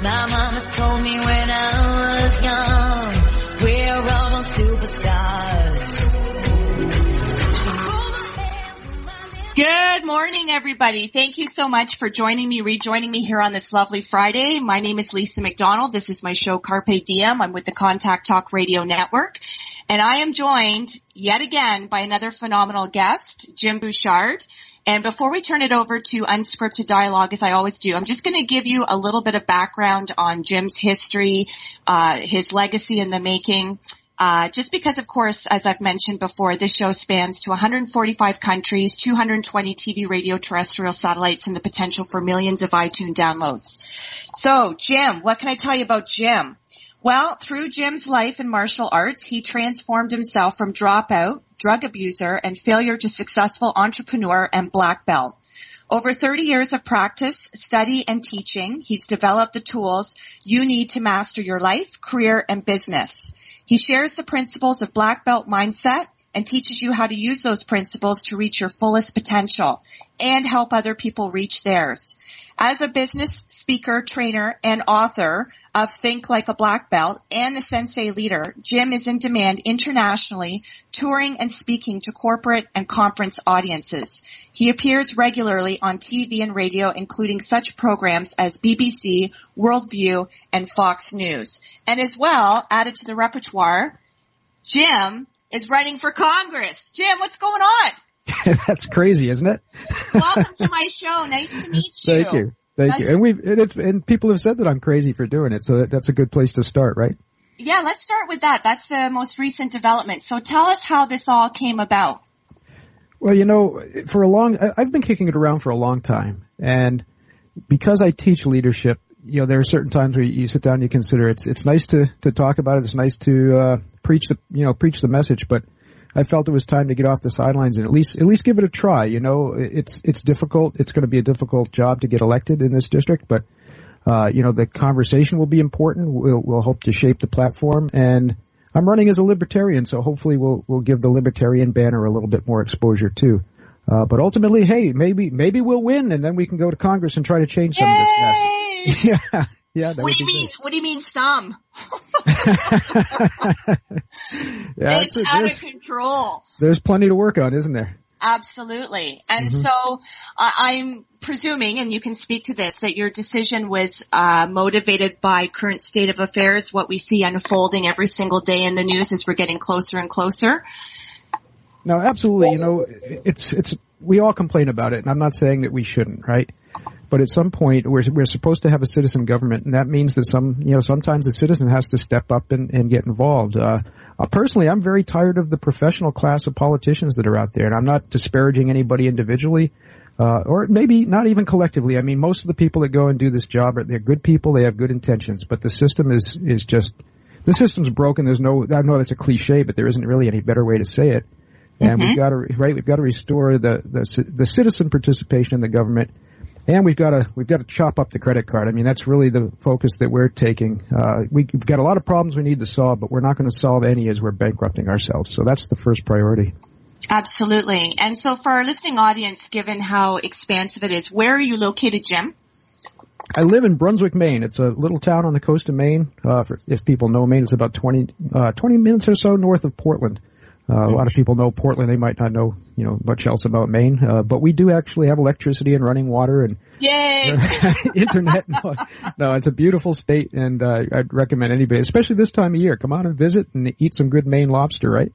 My mama told me when I was young, we're all superstars. Good morning, everybody. Thank you so much for joining me, rejoining me here on this lovely Friday. My name is Lisa McDonald. This is my show Carpe Diem. I'm with the Contact Talk Radio Network. And I am joined yet again by another phenomenal guest, Jim Bouchard. And before we turn it over to unscripted dialogue, as I always do, I'm just going to give you a little bit of background on Jim's history, uh, his legacy in the making. Uh, just because, of course, as I've mentioned before, this show spans to 145 countries, 220 TV, radio, terrestrial satellites, and the potential for millions of iTunes downloads. So, Jim, what can I tell you about Jim? Well, through Jim's life in martial arts, he transformed himself from dropout, drug abuser, and failure to successful entrepreneur and black belt. Over 30 years of practice, study, and teaching, he's developed the tools you need to master your life, career, and business. He shares the principles of black belt mindset and teaches you how to use those principles to reach your fullest potential and help other people reach theirs. As a business speaker, trainer, and author of Think Like a Black Belt and the Sensei Leader, Jim is in demand internationally, touring and speaking to corporate and conference audiences. He appears regularly on TV and radio, including such programs as BBC, Worldview, and Fox News. And as well, added to the repertoire, Jim is running for Congress. Jim, what's going on? That's crazy, isn't it? Welcome to my show. Nice to meet you. Thank you. Thank That's- you. And we and, it's, and people have said that I'm crazy for doing it, so that, that's a good place to start, right? Yeah, let's start with that. That's the most recent development. So tell us how this all came about. Well, you know, for a long, I've been kicking it around for a long time, and because I teach leadership, you know, there are certain times where you sit down and you consider it's it's nice to to talk about it. It's nice to uh, preach the you know preach the message, but I felt it was time to get off the sidelines and at least at least give it a try. You know, it's it's difficult. It's going to be a difficult job to get elected in this district, but uh, you know, the conversation will be important. We'll, we'll hope to shape the platform and I'm running as a libertarian, so hopefully we'll, we'll give the libertarian banner a little bit more exposure too. Uh, but ultimately, hey, maybe, maybe we'll win and then we can go to Congress and try to change some of this mess. Yeah. Yeah. What do you mean? What do you mean some? Yeah, it's out there's, of control. there's plenty to work on, isn't there? Absolutely. And Mm-hmm. so uh, I'm presuming, and you can speak to this, that your decision was uh, motivated by current state of affairs, what we see unfolding every single day in the news as we're getting closer and closer. No, absolutely. You know, it's it's we all complain about it, and I'm not saying that we shouldn't, right? But at some point, we're we're supposed to have a citizen government, and that means that some you know sometimes the citizen has to step up and, and get involved. Uh, uh, personally, I'm very tired of the professional class of politicians that are out there, and I'm not disparaging anybody individually. Uh, or maybe not even collectively. I mean, most of the people that go and do this job are, they're good people. They have good intentions, but the system is, is just, the system's broken. There's no, I know that's a cliche, but there isn't really any better way to say it. And we've got to, right, we've got to restore the, the, the citizen participation in the government. And we've got to, we've got to chop up the credit card. I mean, that's really the focus that we're taking. Uh, we, we've got a lot of problems we need to solve, but we're not going to solve any as we're bankrupting ourselves. So that's the first priority. Absolutely. And so for our listening audience, given how expansive it is, where are you located, Jim? I live in Brunswick, Maine. It's a little town on the coast of Maine. Uh, for, if people know Maine, it's about 20, uh, 20 minutes or so north of Portland. Uh, a lot of people know Portland. They might not know, you know, much else about Maine. Uh, but we do actually have electricity and running water and internet. No, no, it's a beautiful state and, uh, I'd recommend anybody, especially this time of year, come out and visit and eat some good Maine lobster, right?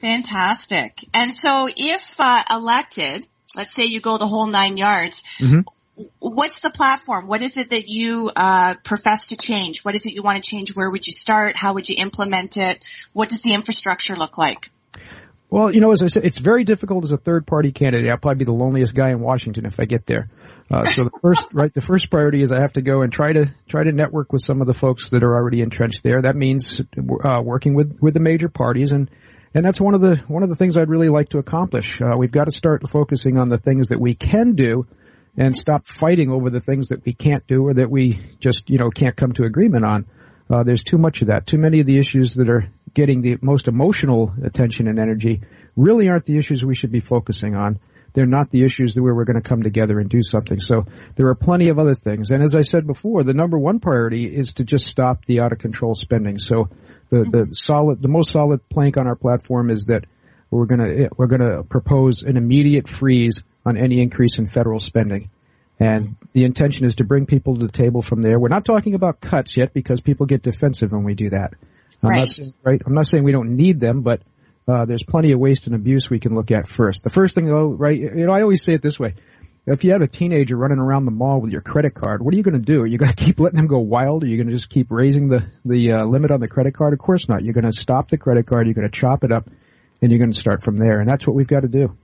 Fantastic. And so if uh, elected, let's say you go the whole nine yards, Mhm. what's the platform? What is it that you uh, profess to change? What is it you want to change? Where would you start? How would you implement it? What does the infrastructure look like? Well, you know, as I said, it's very difficult as a third party candidate. I'll probably be the loneliest guy in Washington if I get there. Uh, so the first, right, the first priority is I have to go and try to try to network with some of the folks that are already entrenched there. That means uh, working with with the major parties, and and that's one of the one of the things I'd really like to accomplish. Uh, we've got to start focusing on the things that we can do, and stop fighting over the things that we can't do or that we just you know can't come to agreement on. Uh, there's too much of that. Too many of the issues that are getting the most emotional attention and energy really aren't the issues we should be focusing on. They're not the issues that where we're going to come together and do something. So there are plenty of other things. And as I said before, the number one priority is to just stop the out of control spending. So the, the mm-hmm. solid, the most solid plank on our platform is that we're going to, we're going to propose an immediate freeze on any increase in federal spending. And the intention is to bring people to the table from there. We're not talking about cuts yet because people get defensive when we do that. I'm right. Not saying, right. I'm not saying we don't need them, but uh, there's plenty of waste and abuse we can look at first. The first thing though, right, you know, I always say it this way. If you have a teenager running around the mall with your credit card, what are you going to do? Are you going to keep letting them go wild? Are you going to just keep raising the, the uh, limit on the credit card? Of course not. You're going to stop the credit card, you're going to chop it up, and you're going to start from there. And that's what we've got to do.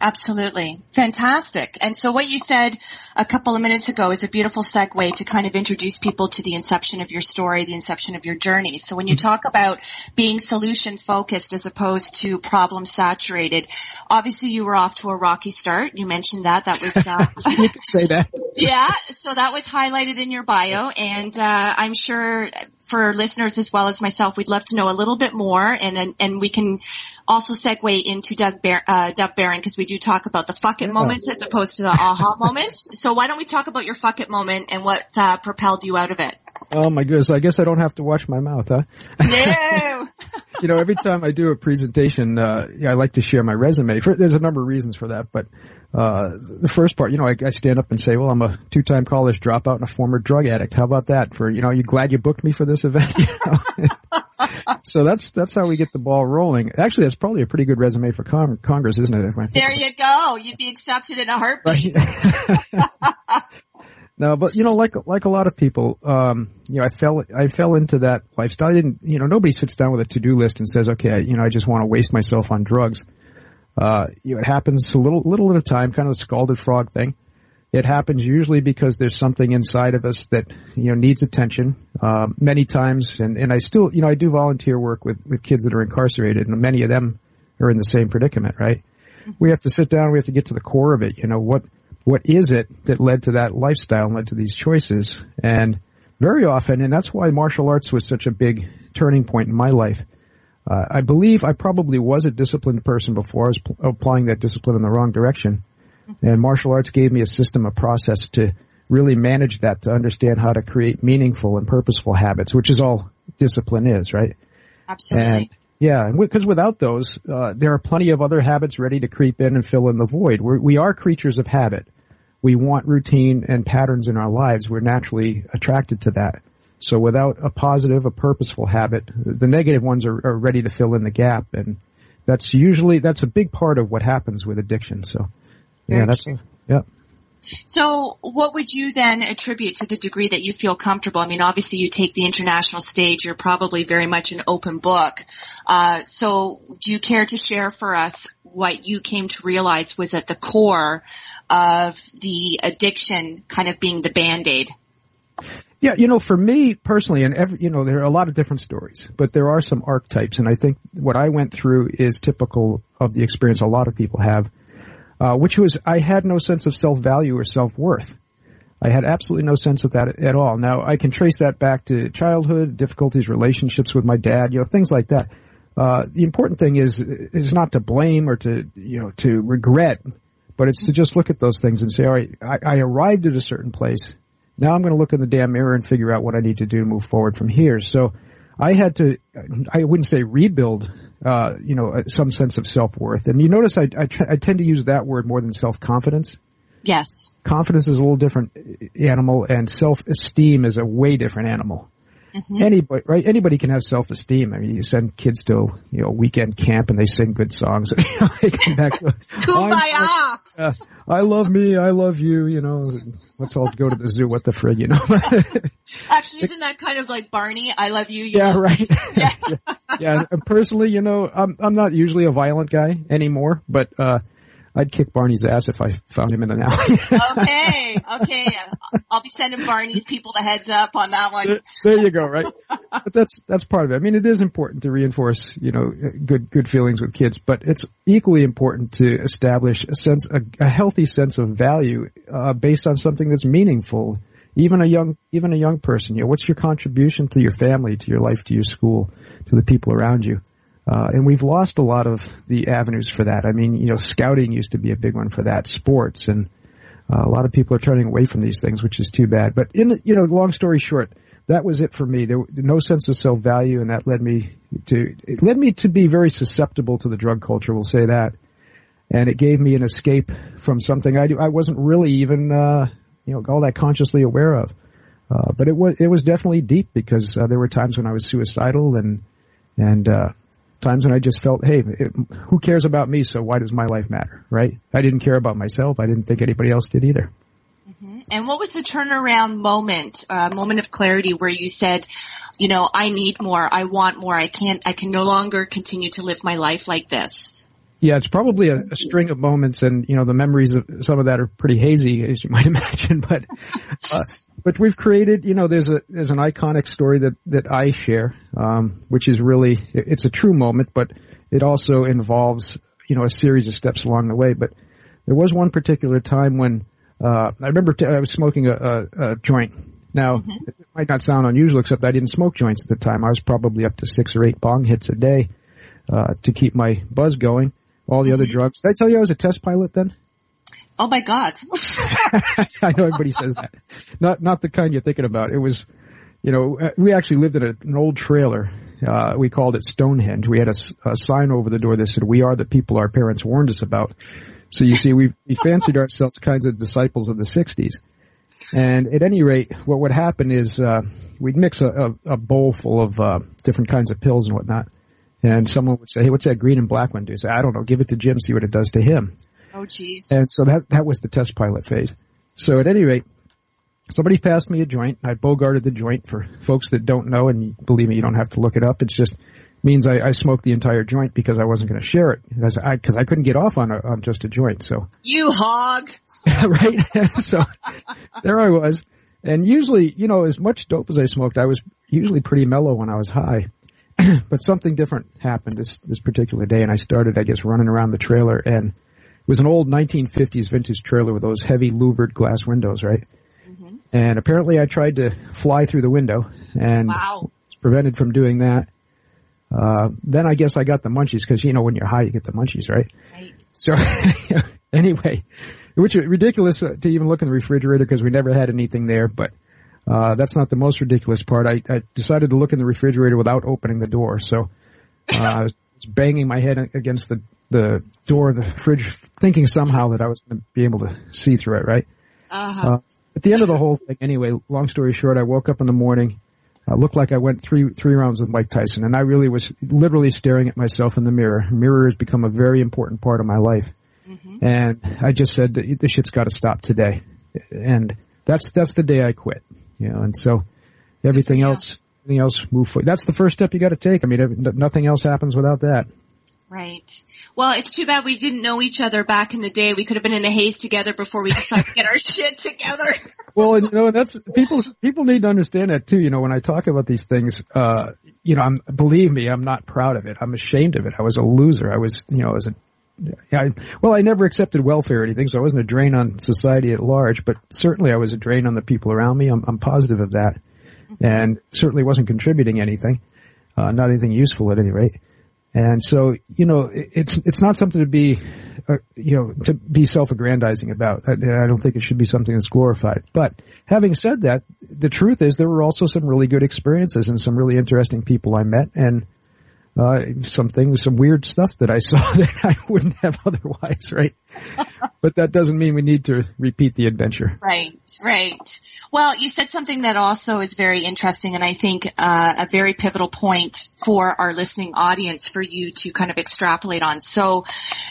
Absolutely. Fantastic. And so what you said a couple of minutes ago is a beautiful segue to kind of introduce people to the inception of your story, the inception of your journey. So when you talk about being solution focused as opposed to problem saturated, obviously you were off to a rocky start. You mentioned that. That was, uh, you could say that. yeah. So that was highlighted in your bio and, uh, I'm sure for listeners as well as myself, we'd love to know a little bit more and, and, and we can also segue into Doug, Bar- uh, Doug Barron because we do talk about the fuck it Yeah. moments as opposed to the aha moments. So why don't we talk about your fuck it moment and what, uh, propelled you out of it? Oh my goodness. I guess I don't have to watch my mouth, huh? No. you know, every time I do a presentation, uh, yeah, I like to share my resume. For, there's a number of reasons for that, but uh, the first part, you know, I, I stand up and say, "Well, I'm a two-time college dropout and a former drug addict." How about that? For you know, you glad you booked me for this event? You know? so that's that's how we get the ball rolling. Actually, that's probably a pretty good resume for con- Congress, isn't it? There you go. You'd be accepted in a heartbeat. Right. no, but you know, like like a lot of people, um, you know, I fell I fell into that lifestyle. I didn't, you know, nobody sits down with a to do list and says, okay, you know, I just want to waste myself on drugs. Uh, you know, it happens a little little at a time, kind of the scalded frog thing. It happens usually because there's something inside of us that you know needs attention. Uh, many times, and and I still, you know, I do volunteer work with with kids that are incarcerated, and many of them are in the same predicament, right? We have to sit down. We have to get to the core of it. You know what what is it that led to that lifestyle and led to these choices? And very often, and that's why martial arts was such a big turning point in my life. Uh, I believe I probably was a disciplined person before. I was pl- applying that discipline in the wrong direction. And martial arts gave me a system, a process to really manage that, to understand how to create meaningful and purposeful habits, which is all discipline is, right? Absolutely. And yeah, because without those, uh, there are plenty of other habits ready to creep in and fill in the void. We're, we are creatures of habit. We want routine and patterns in our lives. We're naturally attracted to that. So without a positive, a purposeful habit, the negative ones are, are ready to fill in the gap. And that's usually, that's a big part of what happens with addiction. So yeah, that's, true. yeah. So what would you then attribute to the degree that you feel comfortable? I mean, obviously you take the international stage. You're probably very much an open book. Uh, so do you care to share for us what you came to realize was at the core of the addiction kind of being the band-aid? Yeah, you know, for me personally, and every, you know, there are a lot of different stories, but there are some archetypes, and I think what I went through is typical of the experience a lot of people have, uh, which was I had no sense of self-value or self-worth. I had absolutely no sense of that at all. Now, I can trace that back to childhood, difficulties, relationships with my dad, you know, things like that. Uh, the important thing is, is not to blame or to, you know, to regret, but it's to just look at those things and say, all right, I, I arrived at a certain place. Now I'm going to look in the damn mirror and figure out what I need to do to move forward from here. So I had to, I wouldn't say rebuild, uh, you know, some sense of self-worth. And you notice I, I, I tend to use that word more than self-confidence. Yes. Confidence is a little different animal and self-esteem is a way different animal. Anybody, right? Anybody can have self-esteem. I mean, you send kids to, you know, weekend camp and they sing good songs. You know, they come back to, Kumbaya! uh, I love me, I love you, you know, let's all go to the zoo, what the frig, you know? Actually, isn't that kind of like Barney? I love you. you yeah, love- right. yeah. yeah. And personally, you know, I'm, I'm not usually a violent guy anymore, but, uh, I'd kick Barney's ass if I found him in an alley. okay, okay. I'll be sending Barney people the heads up on that one. there you go, right? But that's that's part of it. I mean, it is important to reinforce, you know, good good feelings with kids, but it's equally important to establish a sense, a, a healthy sense of value uh, based on something that's meaningful. Even a young, even a young person, you know, what's your contribution to your family, to your life, to your school, to the people around you? Uh, and we've lost a lot of the avenues for that. I mean, you know, scouting used to be a big one for that, sports, and uh, a lot of people are turning away from these things, which is too bad. But in, you know, long story short, that was it for me. There no sense of self value, and that led me to it led me to be very susceptible to the drug culture. We'll say that, and it gave me an escape from something I do, I wasn't really even uh, you know all that consciously aware of. Uh, but it was it was definitely deep because uh, there were times when I was suicidal and and uh, times when I just felt, hey, it, who cares about me? So why does my life matter, right? I didn't care about myself. I didn't think anybody else did either. Mm-hmm. And what was the turnaround moment, uh, moment of clarity where you said, you know, I need more, I want more, I can't, I can no longer continue to live my life like this? Yeah, it's probably a, a string of moments, and you know the memories of some of that are pretty hazy, as you might imagine. But uh, but we've created, you know, there's a there's an iconic story that that I share, um, which is really it's a true moment, but it also involves you know a series of steps along the way. But there was one particular time when uh, I remember t- I was smoking a, a, a joint. Now mm-hmm. it might not sound unusual, except I didn't smoke joints at the time. I was probably up to six or eight bong hits a day uh, to keep my buzz going. All the other mm-hmm. drugs. Did I tell you I was a test pilot then? Oh my God. I know everybody says that. Not, not the kind you're thinking about. It was, you know, uh, we actually lived in a, an old trailer. Uh, we called it Stonehenge. We had a, a, sign over the door that said, we are the people our parents warned us about. So you see, we, we fancied ourselves kinds of disciples of the 60s. And at any rate, what would happen is, uh, we'd mix a, a, a, bowl full of, uh, different kinds of pills and whatnot. And someone would say, hey, what's that green and black one do? Say, I don't know, give it to Jim, see what it does to him. Oh, jeez. And so that that was the test pilot phase. So at any rate, somebody passed me a joint. I bogarted the joint for folks that don't know, and believe me, you don't have to look it up. It just means I, I smoked the entire joint because I wasn't going to share it because I I couldn't get off on a, on just a joint. So you hog, right? so there I was, and usually, you know, as much dope as I smoked, I was usually pretty mellow when I was high. but something different happened this this particular day, and I started, I guess, running around the trailer and it was an old 1950s vintage trailer with those heavy louvered glass windows, right? Mm-hmm. And apparently I tried to fly through the window and wow. was prevented from doing that. Uh, then I guess I got the munchies because, you know, when you're high, you get the munchies, right? Right. So anyway, which is ridiculous to even look in the refrigerator because we never had anything there, but, uh, that's not the most ridiculous part. I, I decided to look in the refrigerator without opening the door. So, uh, I was banging my head against the the door of the fridge, thinking somehow that I was going to be able to see through it. Right. Uh-huh. Uh, at the end of the whole thing, anyway. Long story short, I woke up in the morning. I looked like I went three three rounds with Mike Tyson, and I really was literally staring at myself in the mirror. Mirror has become a very important part of my life, mm-hmm. and I just said that this shit's got to stop today, and that's that's the day I quit. You know, and so everything else everything else move forward. That's the first step you got to take. I mean, nothing else happens without that. Right. Well, it's too bad we didn't know each other back in the day. We could have been in a haze together before we decided to get our shit together. well, and, you know, that's people. People need to understand that too. You know, when I talk about these things, uh, you know, I'm believe me, I'm not proud of it. I'm ashamed of it. I was a loser. I was, you know, as a I, well, I never accepted welfare or anything, so I wasn't a drain on society at large, but certainly I was a drain on the people around me. I'm, I'm positive of that. And certainly wasn't contributing anything, uh, not anything useful at any rate. And so, you know, it's, it's not something to be, uh, you know, to be self-aggrandizing about. I, I, don't think it should be something that's glorified. But having said that, the truth is there were also some really good experiences and some really interesting people I met and, uh, some things, some weird stuff that I saw that I wouldn't have otherwise, right? but that doesn't mean we need to repeat the adventure. Right, right. Well, you said something that also is very interesting and I think uh, a very pivotal point for our listening audience for you to kind of extrapolate on. So,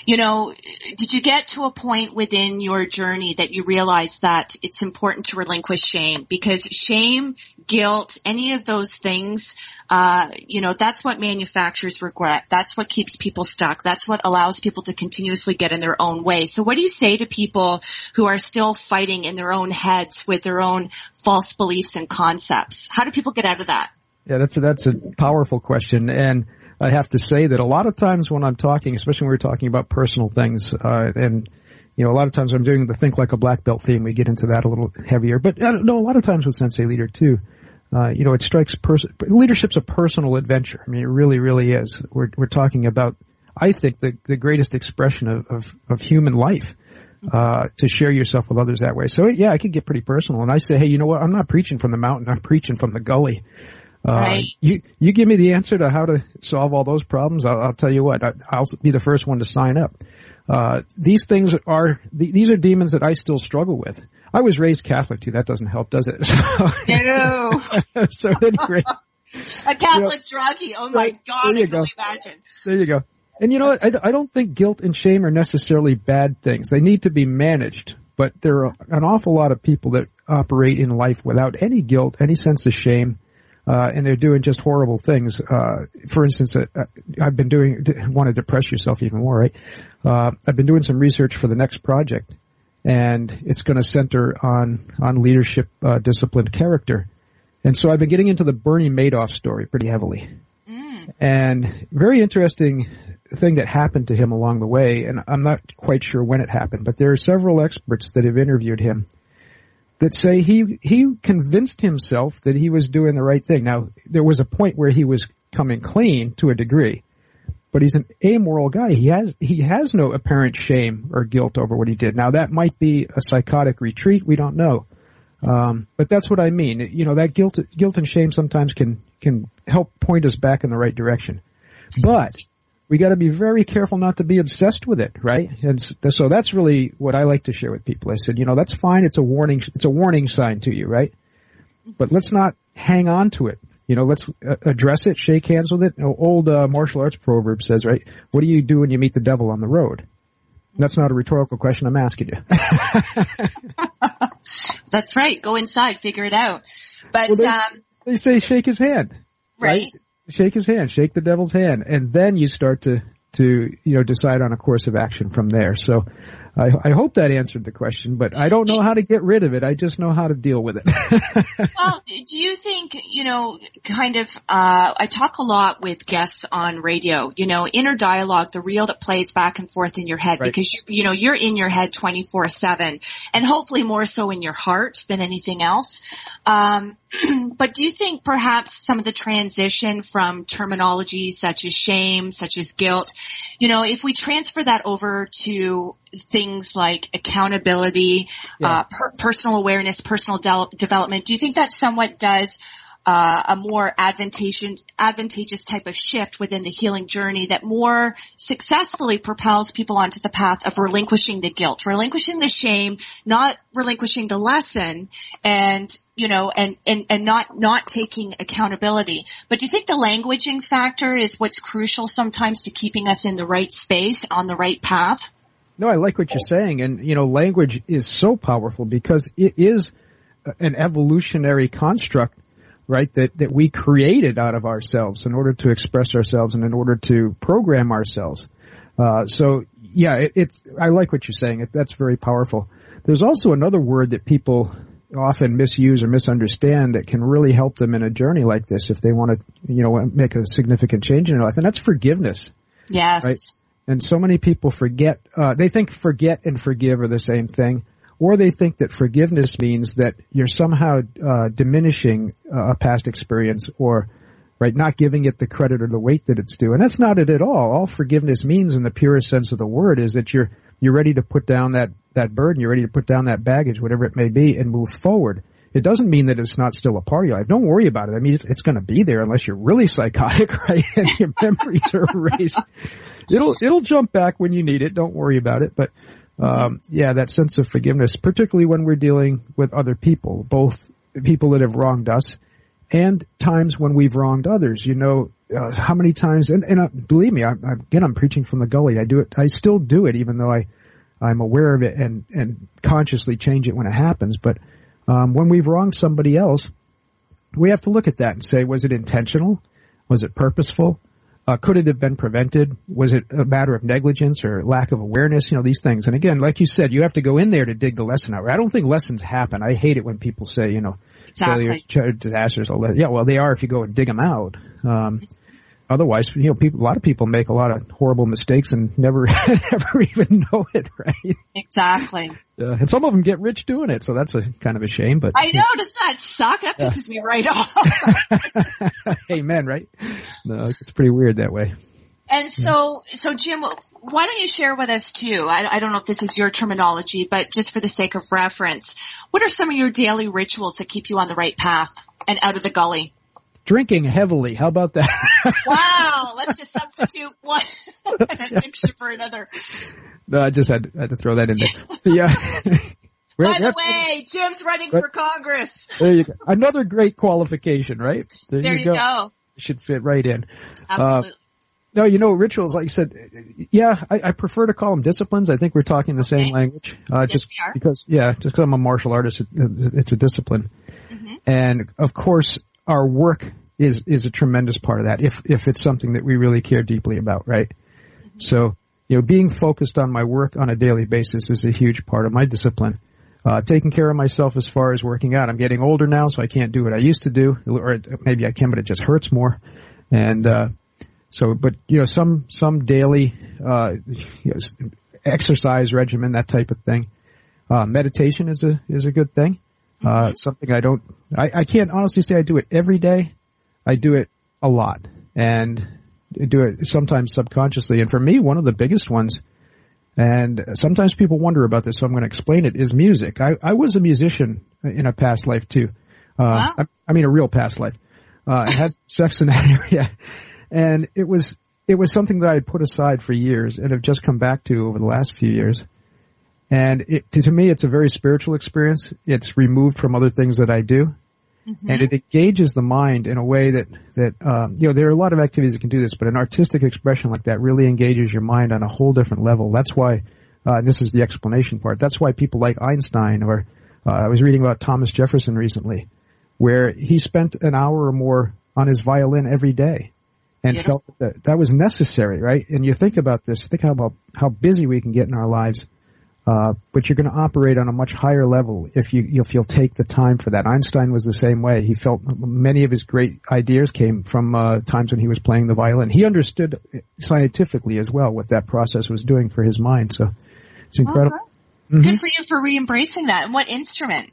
you know, did you get to a point within your journey that you realized that it's important to relinquish shame? Because shame, guilt, any of those things uh, you know, that's what manufacturers regret. That's what keeps people stuck. That's what allows people to continuously get in their own way. So what do you say to people who are still fighting in their own heads with their own false beliefs and concepts? How do people get out of that? Yeah, that's a, that's a powerful question. And I have to say that a lot of times when I'm talking, especially when we're talking about personal things, uh, and you know, a lot of times I'm doing the think like a black belt theme. We get into that a little heavier, but don't know, a lot of times with Sensei Leader too, uh, you know, it strikes pers- leadership's a personal adventure. I mean, it really, really is. We're, we're talking about, I think, the, the greatest expression of, of, of human life, uh, to share yourself with others that way. So yeah, I can get pretty personal and I say, hey, you know what? I'm not preaching from the mountain. I'm preaching from the gully. Uh, Right. you, you give me the answer to how to solve all those problems. I'll, I'll tell you what, I, I'll be the first one to sign up. Uh, these things are, th- these are demons that I still struggle with. I was raised Catholic too. That doesn't help, does it? No. so at any rate, A Catholic druggie. Oh my God, you I go. imagine. there you go. And you know what? I, I don't think guilt and shame are necessarily bad things. They need to be managed, but there are an awful lot of people that operate in life without any guilt, any sense of shame, uh, and they're doing just horrible things. Uh, for instance, uh, uh, I've been doing, want to depress yourself even more, right? Uh, I've been doing some research for the next project and it's going to center on, on leadership, uh, disciplined character. And so I've been getting into the Bernie Madoff story pretty heavily. And very interesting thing that happened to him along the way, and I'm not quite sure when it happened, but there are several experts that have interviewed him that say he he convinced himself that he was doing the right thing. Now, there was a point where he was coming clean to a degree, but he's an amoral guy. He has he has no apparent shame or guilt over what he did. Now, that might be a psychotic retreat. We don't know. Um, but that's what I mean. You know, that guilt, guilt and shame sometimes can, can help point us back in the right direction. But we gotta be very careful not to be obsessed with it, right? And so that's really what I like to share with people. I said, you know, that's fine. It's a warning, it's a warning sign to you, right? But let's not hang on to it. You know, let's uh, address it, shake hands with it. You know, old uh, martial arts proverb says, right? What do you do when you meet the devil on the road? That's not a rhetorical question. I'm asking you. That's right. Go inside, figure it out. But, Well, they- um, they say shake his hand. right. Shake his hand, shake the devil's hand, and then you start to, to, you know, decide on a course of action from there. So, I, I hope that answered the question, but I don't know how to get rid of it. I just know how to deal with it. Well, do you think, you know, kind of, uh, I talk a lot with guests on radio, you know, inner dialogue, the reel that plays back and forth in your head Right. because you, you know, you're in your head 24 seven and hopefully more so in your heart than anything else. Um, but do you think perhaps some of the transition from terminology such as shame, such as guilt, you know, if we transfer that over to things like accountability, Yeah. uh, per- personal awareness, personal del- development, do you think that somewhat does uh, a more advantageous, advantageous type of shift within the healing journey that more successfully propels people onto the path of relinquishing the guilt, relinquishing the shame, not relinquishing the lesson, and you know, and and and not not taking accountability. But do you think the languaging factor is what's crucial sometimes to keeping us in the right space on the right path? no, I like what you're saying, and you know, language is so powerful because it is an evolutionary construct, right? That that we created out of ourselves in order to express ourselves and in order to program ourselves. Uh, so yeah, it, it's I like what you're saying. It, that's very powerful. There's also another word that people often misuse or misunderstand that can really help them in a journey like this if they want to, you know, make a significant change in their life, and that's forgiveness. Yes. Right. And so many people forget, uh, they think forget and forgive are the same thing, or they think that forgiveness means that you're somehow, uh, diminishing uh, a past experience or, right, not giving it the credit or the weight that it's due. And that's not it at all. All forgiveness means in the purest sense of the word is that you're, you're ready to put down that, that burden, you're ready to put down that baggage, whatever it may be, and move forward. It doesn't mean that it's not still a part of your life. Don't worry about it. I mean, it's, it's going to be there unless you're really psychotic, right? And your memories are erased. It'll it'll jump back when you need it. Don't worry about it. But um, yeah, that sense of forgiveness, particularly when we're dealing with other people, both people that have wronged us and times when we've wronged others. You know, uh, how many times? And, and uh, believe me, I, I, again, I'm preaching from the gully. I do it. I still do it, even though I I'm aware of it and and consciously change it when it happens. But um, when we've wronged somebody else, we have to look at that and say, was it intentional? Was it purposeful? Uh, could it have been prevented? Was it a matter of negligence or lack of awareness? You know, these things. And again, like you said, you have to go in there to dig the lesson out. I don't think lessons happen. I hate it when people say, you know, Exactly. failures, disasters, all that. Yeah, well, they are if you go and dig them out. Um, otherwise, you know, people, a lot of people make a lot of horrible mistakes and never, never even know it, right? Exactly. Uh, and some of them get rich doing it, so that's a kind of a shame. But I know. Does that suck? That pisses me right off. amen, right? No, it's pretty weird that way. And so, so Jim, why don't you share with us too? I, I don't know if this is your terminology, but just for the sake of reference, what are some of your daily rituals that keep you on the right path and out of the gully? Drinking heavily. How about that? Wow, let's just substitute one addiction for another. no, I just had, had to throw that in there. Yeah. By the way, Jim's running What? for Congress. there you go. Another great qualification, right? There you go. Should fit right in. Absolutely. No, you know, rituals, like you said, yeah, I, I prefer to call them disciplines. I think we're talking the same language. Uh, Yes, just we are. because, yeah, just because I'm a martial artist, it, it's a discipline. Mm-hmm. And of course, our work is, is a tremendous part of that if, if it's something that we really care deeply about, right? Mm-hmm. So, you know, being focused on my work on a daily basis is a huge part of my discipline. Uh, taking care of myself as far as working out. I'm getting older now, so I can't do what I used to do, or maybe I can, but it just hurts more. And, uh, so, but you know, some some daily uh, you know, exercise regimen, that type of thing. Uh, meditation is a is a good thing. Uh, something I don't, I, I can't honestly say I do it every day. I do it a lot and do it sometimes subconsciously. And for me, one of the biggest ones, and sometimes people wonder about this, so I'm going to explain it, is music. I, I was a musician in a past life too. Uh, I, I mean a real past life. Uh, I had sex in that area and it was it was something that I had put aside for years and have just come back to over the last few years. And it, to, to me, it's a very spiritual experience. It's removed from other things that I do, and it engages the mind in a way that that um, you know there are a lot of activities that can do this, but an artistic expression like that really engages your mind on a whole different level. That's why, uh, and this is the explanation part. That's why people like Einstein, or uh, I was reading about Thomas Jefferson recently, where he spent an hour or more on his violin every day and Beautiful. felt that that was necessary, right? And you think about this, think how about how busy we can get in our lives. Uh, but you're going to operate on a much higher level if you if you'll take the time for that. Einstein was the same way. He felt many of his great ideas came from uh, times when he was playing the violin. He understood scientifically as well what that process was doing for his mind. So it's incredible. Good for you for re-embracing that. And what instrument?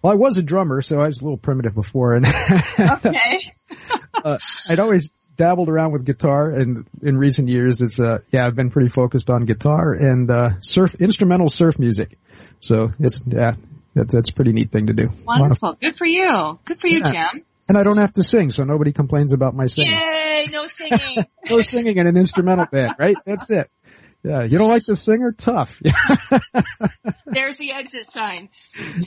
Well, I was a drummer, so I was a little primitive before, and Okay. uh, I'd always dabbled around with guitar, and in recent years, it's uh, yeah, I've been pretty focused on guitar and uh, surf instrumental surf music. So it's yeah, that's that's a pretty neat thing to do. A lot of- Wonderful. Good for you. Good for you, Yeah. Jim. and I don't have to sing, so nobody complains about my singing. Yay, no singing. No singing in an instrumental band, right? That's it. Yeah, you don't like the singer? Tough. There's the exit sign.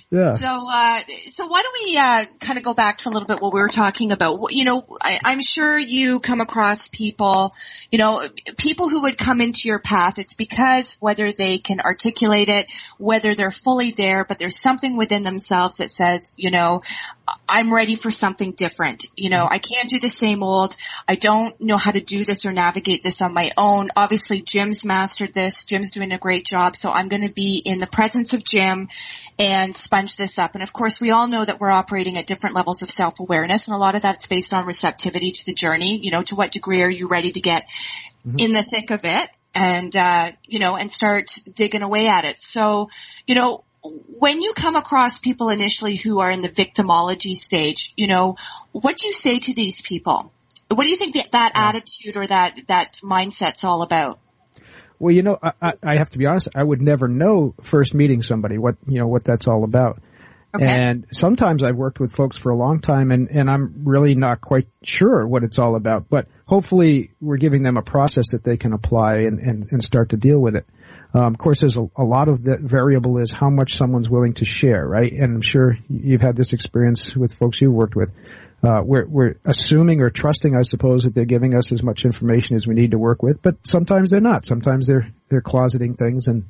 yeah. So, uh, so why don't we, uh, kind of go back to a little bit what we were talking about? You know, I, I'm sure you come across people, you know, people who would come into your path. It's because whether they can articulate it, whether they're fully there, but there's something within themselves that says, you know, I'm ready for something different. You know, I can't do the same old. I don't know how to do this or navigate this on my own. Obviously, Jim's mastered this. Jim's doing a great job. So I'm going to be in the presence of Jim and sponge this up. And of course, we all know that we're operating at different levels of self-awareness. And a lot of that's based on receptivity to the journey. You know, to what degree are you ready to get in the thick of it? And, uh, you know, and start digging away at it. So, you know, when you come across people initially who are in the victimology stage, you know, what do you say to these people? What do you think that, that attitude or that, that mindset's all about? Well, you know, I, I, I have to be honest. I would never know first meeting somebody what you know what that's all about. Okay. And sometimes I've worked with folks for a long time, and and I'm really not quite sure what it's all about. But hopefully, we're giving them a process that they can apply and and, and start to deal with it. Um, of course, there's a, a lot of the variable is how much someone's willing to share, right? And I'm sure you've had this experience with folks you've worked with. Uh, we're, we're assuming or trusting, I suppose, that they're giving us as much information as we need to work with, but sometimes they're not. Sometimes they're, they're closeting things and,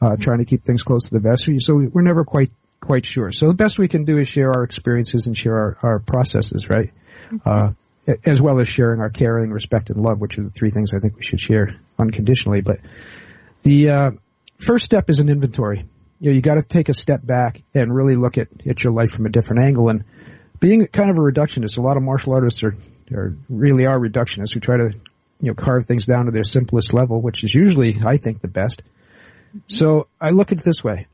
uh, trying to keep things close to the vest. So we're never quite, quite sure. So the best we can do is share our experiences and share our, our processes, right? Uh, as well as sharing our caring, respect, and love, which are the three things I think we should share unconditionally. But the uh, first step is an inventory. You know, you got to take a step back and really look at, at your life from a different angle. And being kind of a reductionist, a lot of martial artists are, are really are reductionists who try to you know carve things down to their simplest level, which is usually, I think, the best. So I look at it this way: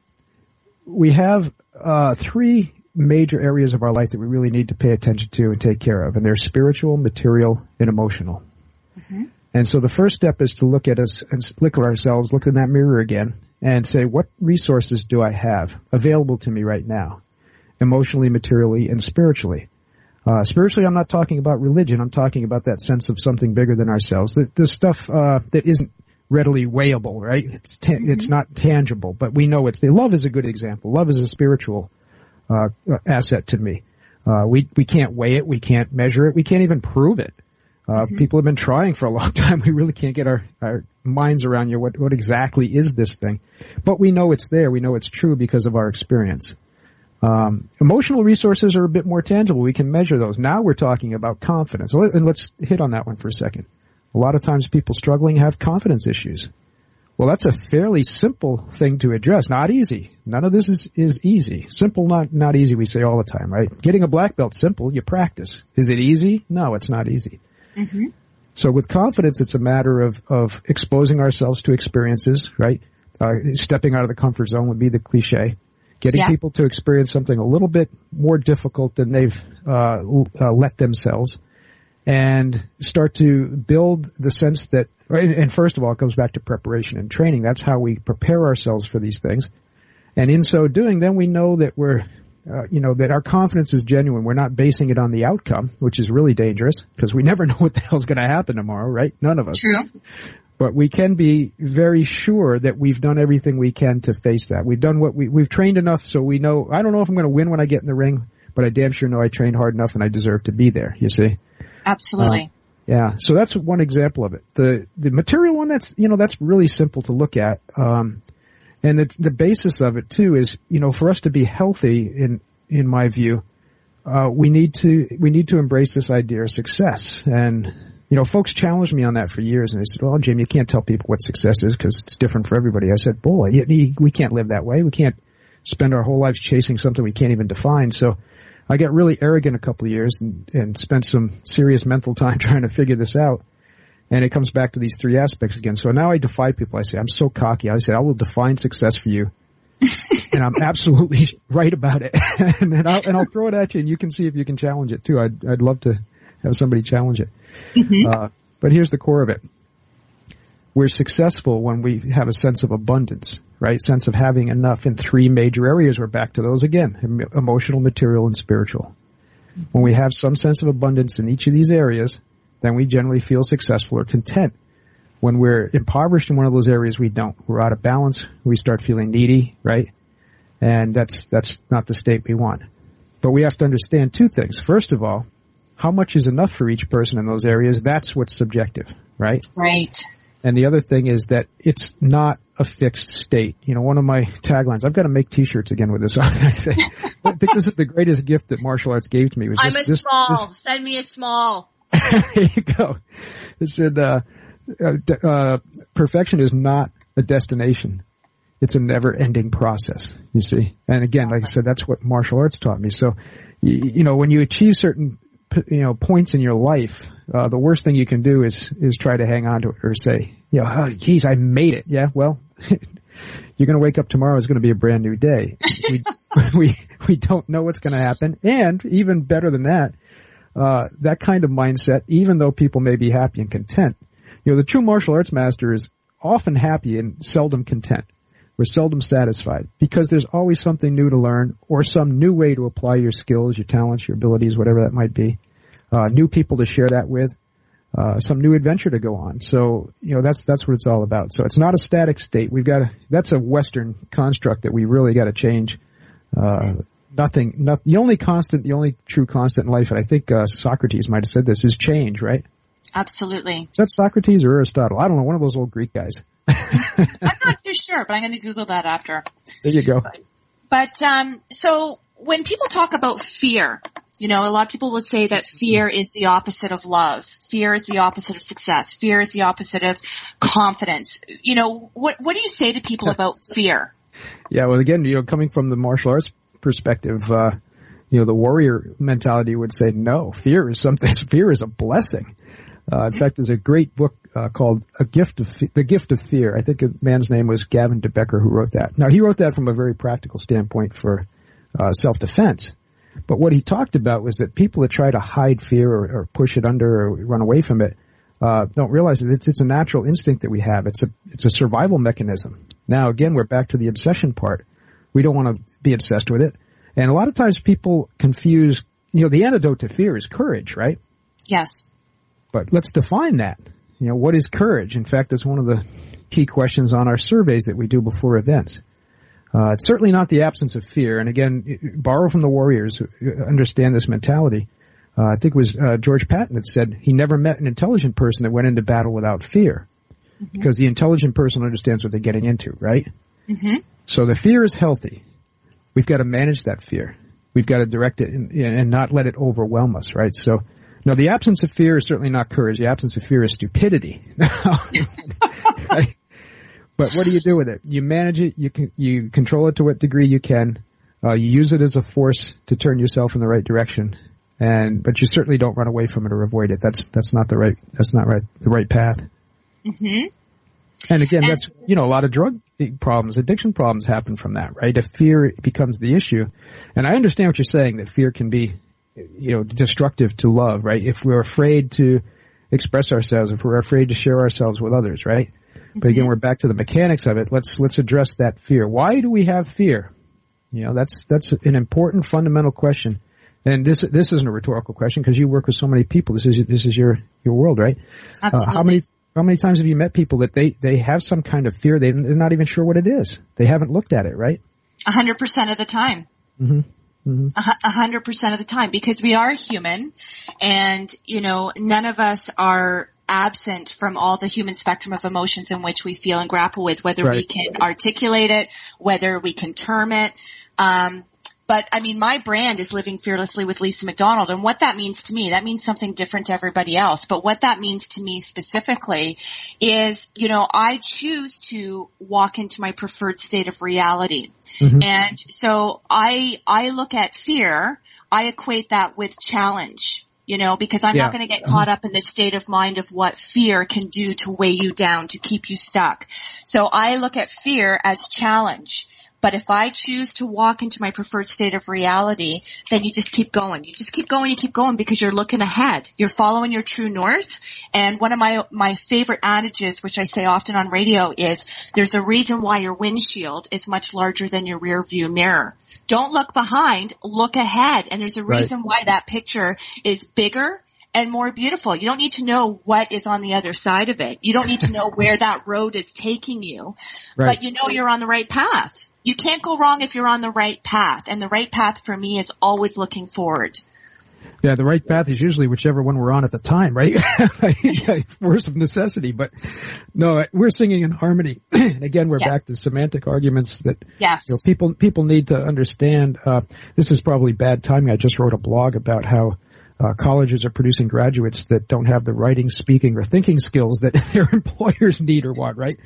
we have uh, three major areas of our life that we really need to pay attention to and take care of, and they're spiritual, material, and emotional. And so the first step is to look at us and look at ourselves, look in that mirror again, and say, what resources do I have available to me right now? Emotionally, materially, and spiritually. Uh, spiritually, I'm not talking about religion. I'm talking about that sense of something bigger than ourselves. The, the stuff uh, that isn't readily weighable, right? It's ta- it's not tangible, but we know it's there. Love is a good example. Love is a spiritual uh, asset to me. Uh, we we can't weigh it, we can't measure it, we can't even prove it. Uh, People have been trying for a long time. We really can't get our, our minds around you. What what exactly is this thing? But we know it's there. We know it's true because of our experience. Um, emotional resources are a bit more tangible. We can measure those. Now we're talking about confidence. And let's hit on that one for a second. A lot of times people struggling have confidence issues. Well, that's a fairly simple thing to address. Not easy. None of this is, is easy. Simple, not, not easy, we say all the time, right? Getting a black belt, simple, you practice. Is it easy? No, it's not easy. So with confidence, it's a matter of, of exposing ourselves to experiences, right? Uh, stepping out of the comfort zone would be the cliche. Getting Yeah. people to experience something a little bit more difficult than they've uh, uh, let themselves, and start to build the sense that. And first of all, it comes back to preparation and training. That's how we prepare ourselves for these things. And in so doing, then we know that we're, uh, you know, that our confidence is genuine. We're not basing it on the outcome, which is really dangerous because we never know what the hell's going to happen tomorrow, right? None of us. True. But we can be very sure that we've done everything we can to face that. We've done what we, we've trained enough so we know, I don't know if I'm going to win when I get in the ring, but I damn sure know I trained hard enough and I deserve to be there, you see? Absolutely. Yeah, so that's one example of it. The the material one that's you know that's really simple to look at, um, and the the basis of it too is you know for us to be healthy in in my view, uh, we need to we need to embrace this idea of success. And you know, folks challenged me on that for years, and they said, "Well, Jim, you can't tell people what success is because it's different for everybody." I said, "Boy, we can't live that way. We can't spend our whole lives chasing something we can't even define." So. I got really arrogant a couple of years and, and spent some serious mental time trying to figure this out. And it comes back to these three aspects again. So now I defy people. I say, I'm so cocky. I say, I will define success for you. and I'm absolutely right about it. and, then I'll, and I'll throw it at you and you can see if you can challenge it too. I'd, I'd love to have somebody challenge it. Uh, but here's the core of it. We're successful when we have a sense of abundance, right? Sense of having enough in three major areas. We're back to those again. em- Emotional, material, and spiritual. When we have some sense of abundance in each of these areas, then we generally feel successful or content. When we're impoverished in one of those areas, we don't. We're out of balance. We start feeling needy, right? And that's, that's not the state we want. But we have to understand two things. First of all, how much is enough for each person in those areas? That's what's subjective, right? Right. And the other thing is that it's not a fixed state. You know, one of my taglines, I've got to make t-shirts again with this on. I say, I think this is the greatest gift that martial arts gave to me. Was I'm this- a this- small. this- Send me a small. there you go. It said, uh, uh, uh, perfection is not a destination. It's a never ending process, you see. And again, like I said, that's what martial arts taught me. So, you, you know, when you achieve certain, you know, points in your life, uh, the worst thing you can do is, is try to hang on to it or say, you know, oh, geez, I made it. Yeah, well, you're going to wake up tomorrow. It's going to be a brand new day. We, we, we don't know what's going to happen. And even better than that, uh, that kind of mindset, even though people may be happy and content, you know, the true martial arts master is often happy and seldom content. We're seldom satisfied because there's always something new to learn or some new way to apply your skills, your talents, your abilities, whatever that might be. Uh, new people to share that with, uh, some new adventure to go on. So, you know, that's, that's what it's all about. So it's not a static state. We've got to, that's a Western construct that we really got to change. Uh, nothing, not, the only constant, the only true constant in life, and I think, uh, Socrates might have said this, is change, right? Absolutely. Is that Socrates or Aristotle? I don't know, one of those old Greek guys. I'm not too sure, but I'm going to Google that after. There you go. But um, so when people talk about fear, You know, a lot of people will say that fear is the opposite of love. Fear is the opposite of success. Fear is the opposite of confidence. You know, what, what do you say to people about fear? Yeah, well again, you know, coming from the martial arts perspective, uh, you know, the warrior mentality would say no, fear is something, fear is a blessing. Uh, in fact, there's a great book uh, called "A Gift of Fe- The Gift of Fear." I think a man's name was Gavin de Becker who wrote that. Now, he wrote that from a very practical standpoint for uh, self-defense. But what he talked about was that people that try to hide fear or, or push it under or run away from it uh, don't realize that it's, it's a natural instinct that we have. It's a it's a survival mechanism. Now, again, we're back to the obsession part. We don't want to be obsessed with it, and a lot of times people confuse. You know, the antidote to fear is courage, right? Yes. But let's define that. You know, what is courage? In fact, that's one of the key questions on our surveys that we do before events. Uh, it's certainly not the absence of fear. And again, borrow from the warriors who understand this mentality. Uh, I think it was uh, George Patton that said he never met an intelligent person that went into battle without fear, mm-hmm. because the intelligent person understands what they're getting into, right? Mm-hmm. So the fear is healthy. We've got to manage that fear. We've got to direct it in, and not let it overwhelm us, right? So no, the absence of fear is certainly not courage. The absence of fear is stupidity. But what do you do with it? You manage it. You can you control it to what degree you can. Uh, you use it as a force to turn yourself in the right direction, and but you certainly don't run away from it or avoid it. That's that's not the right that's not right the right path. Mm-hmm. And again, and, that's you know a lot of drug problems, addiction problems happen from that, right? If fear becomes the issue, and I understand what you're saying that fear can be you know, destructive to love, right? If we're afraid to express ourselves, if we're afraid to share ourselves with others, right? But again, mm-hmm. we're back to the mechanics of it. Let's, let's address that fear. Why do we have fear? You know, that's, that's an important fundamental question. And this, this isn't a rhetorical question because you work with so many people. This is, this is your, your world, right? Absolutely. Uh, how many, how many times have you met people that they, they have some kind of fear? They, they're not even sure what it is. They haven't looked at it, right? A hundred percent of the time. Mm-hmm. Mm-hmm. A hundred percent of the time because we are human and, you know, none of us are absent from all the human spectrum of emotions in which we feel and grapple with, whether right. we can articulate it, whether we can term it. Um, but I mean, my brand is living fearlessly with Lisa McDonald. And what that means to me, that means something different to everybody else. But what that means to me specifically is, you know, I choose to walk into my preferred state of reality. Mm-hmm. And so I, I look at fear, I equate that with challenge you know, because I'm yeah. not going to get caught up in the state of mind of what fear can do to weigh you down, to keep you stuck. So I look at fear as challenge. But if I choose to walk into my preferred state of reality, then you just keep going. You just keep going, you keep going because you're looking ahead. You're following your true north. And one of my, my favorite adages, which I say often on radio is there's a reason why your windshield is much larger than your rear view mirror. Don't look behind, look ahead. And there's a reason right. why that picture is bigger and more beautiful. You don't need to know what is on the other side of it. You don't need to know where that road is taking you, right. but you know you're on the right path you can't go wrong if you're on the right path. And the right path for me is always looking forward. Yeah, the right path is usually whichever one we're on at the time, right? Worst of necessity, but no, we're singing in harmony. and again, we're back to semantic arguments that yes. you know, people people need to understand. Uh, this is probably bad timing. I just wrote a blog about how uh, colleges are producing graduates that don't have the writing, speaking, or thinking skills that their employers need or want, right?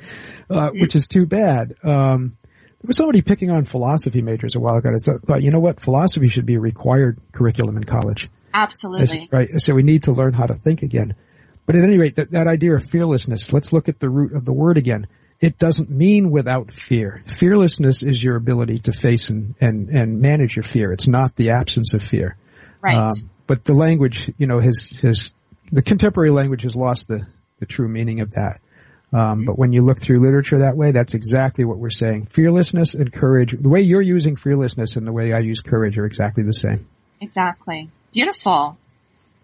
Uh, which is too bad. Um, there was somebody picking on philosophy majors a while ago. I thought, you know what? Philosophy should be a required curriculum in college. Absolutely. right. So we need to learn how to think again. But at any rate, that, that idea of fearlessness, let's look at the root of the word again. It doesn't mean without fear. Fearlessness is your ability to face and, and, and manage your fear. It's not the absence of fear. Right. Um, but the language, you know, has, has, the contemporary language has lost the, the true meaning of that. Um, but when you look through literature that way, that's exactly what we're saying. Fearlessness and courage, the way you're using fearlessness and the way I use courage are exactly the same. Exactly. Beautiful.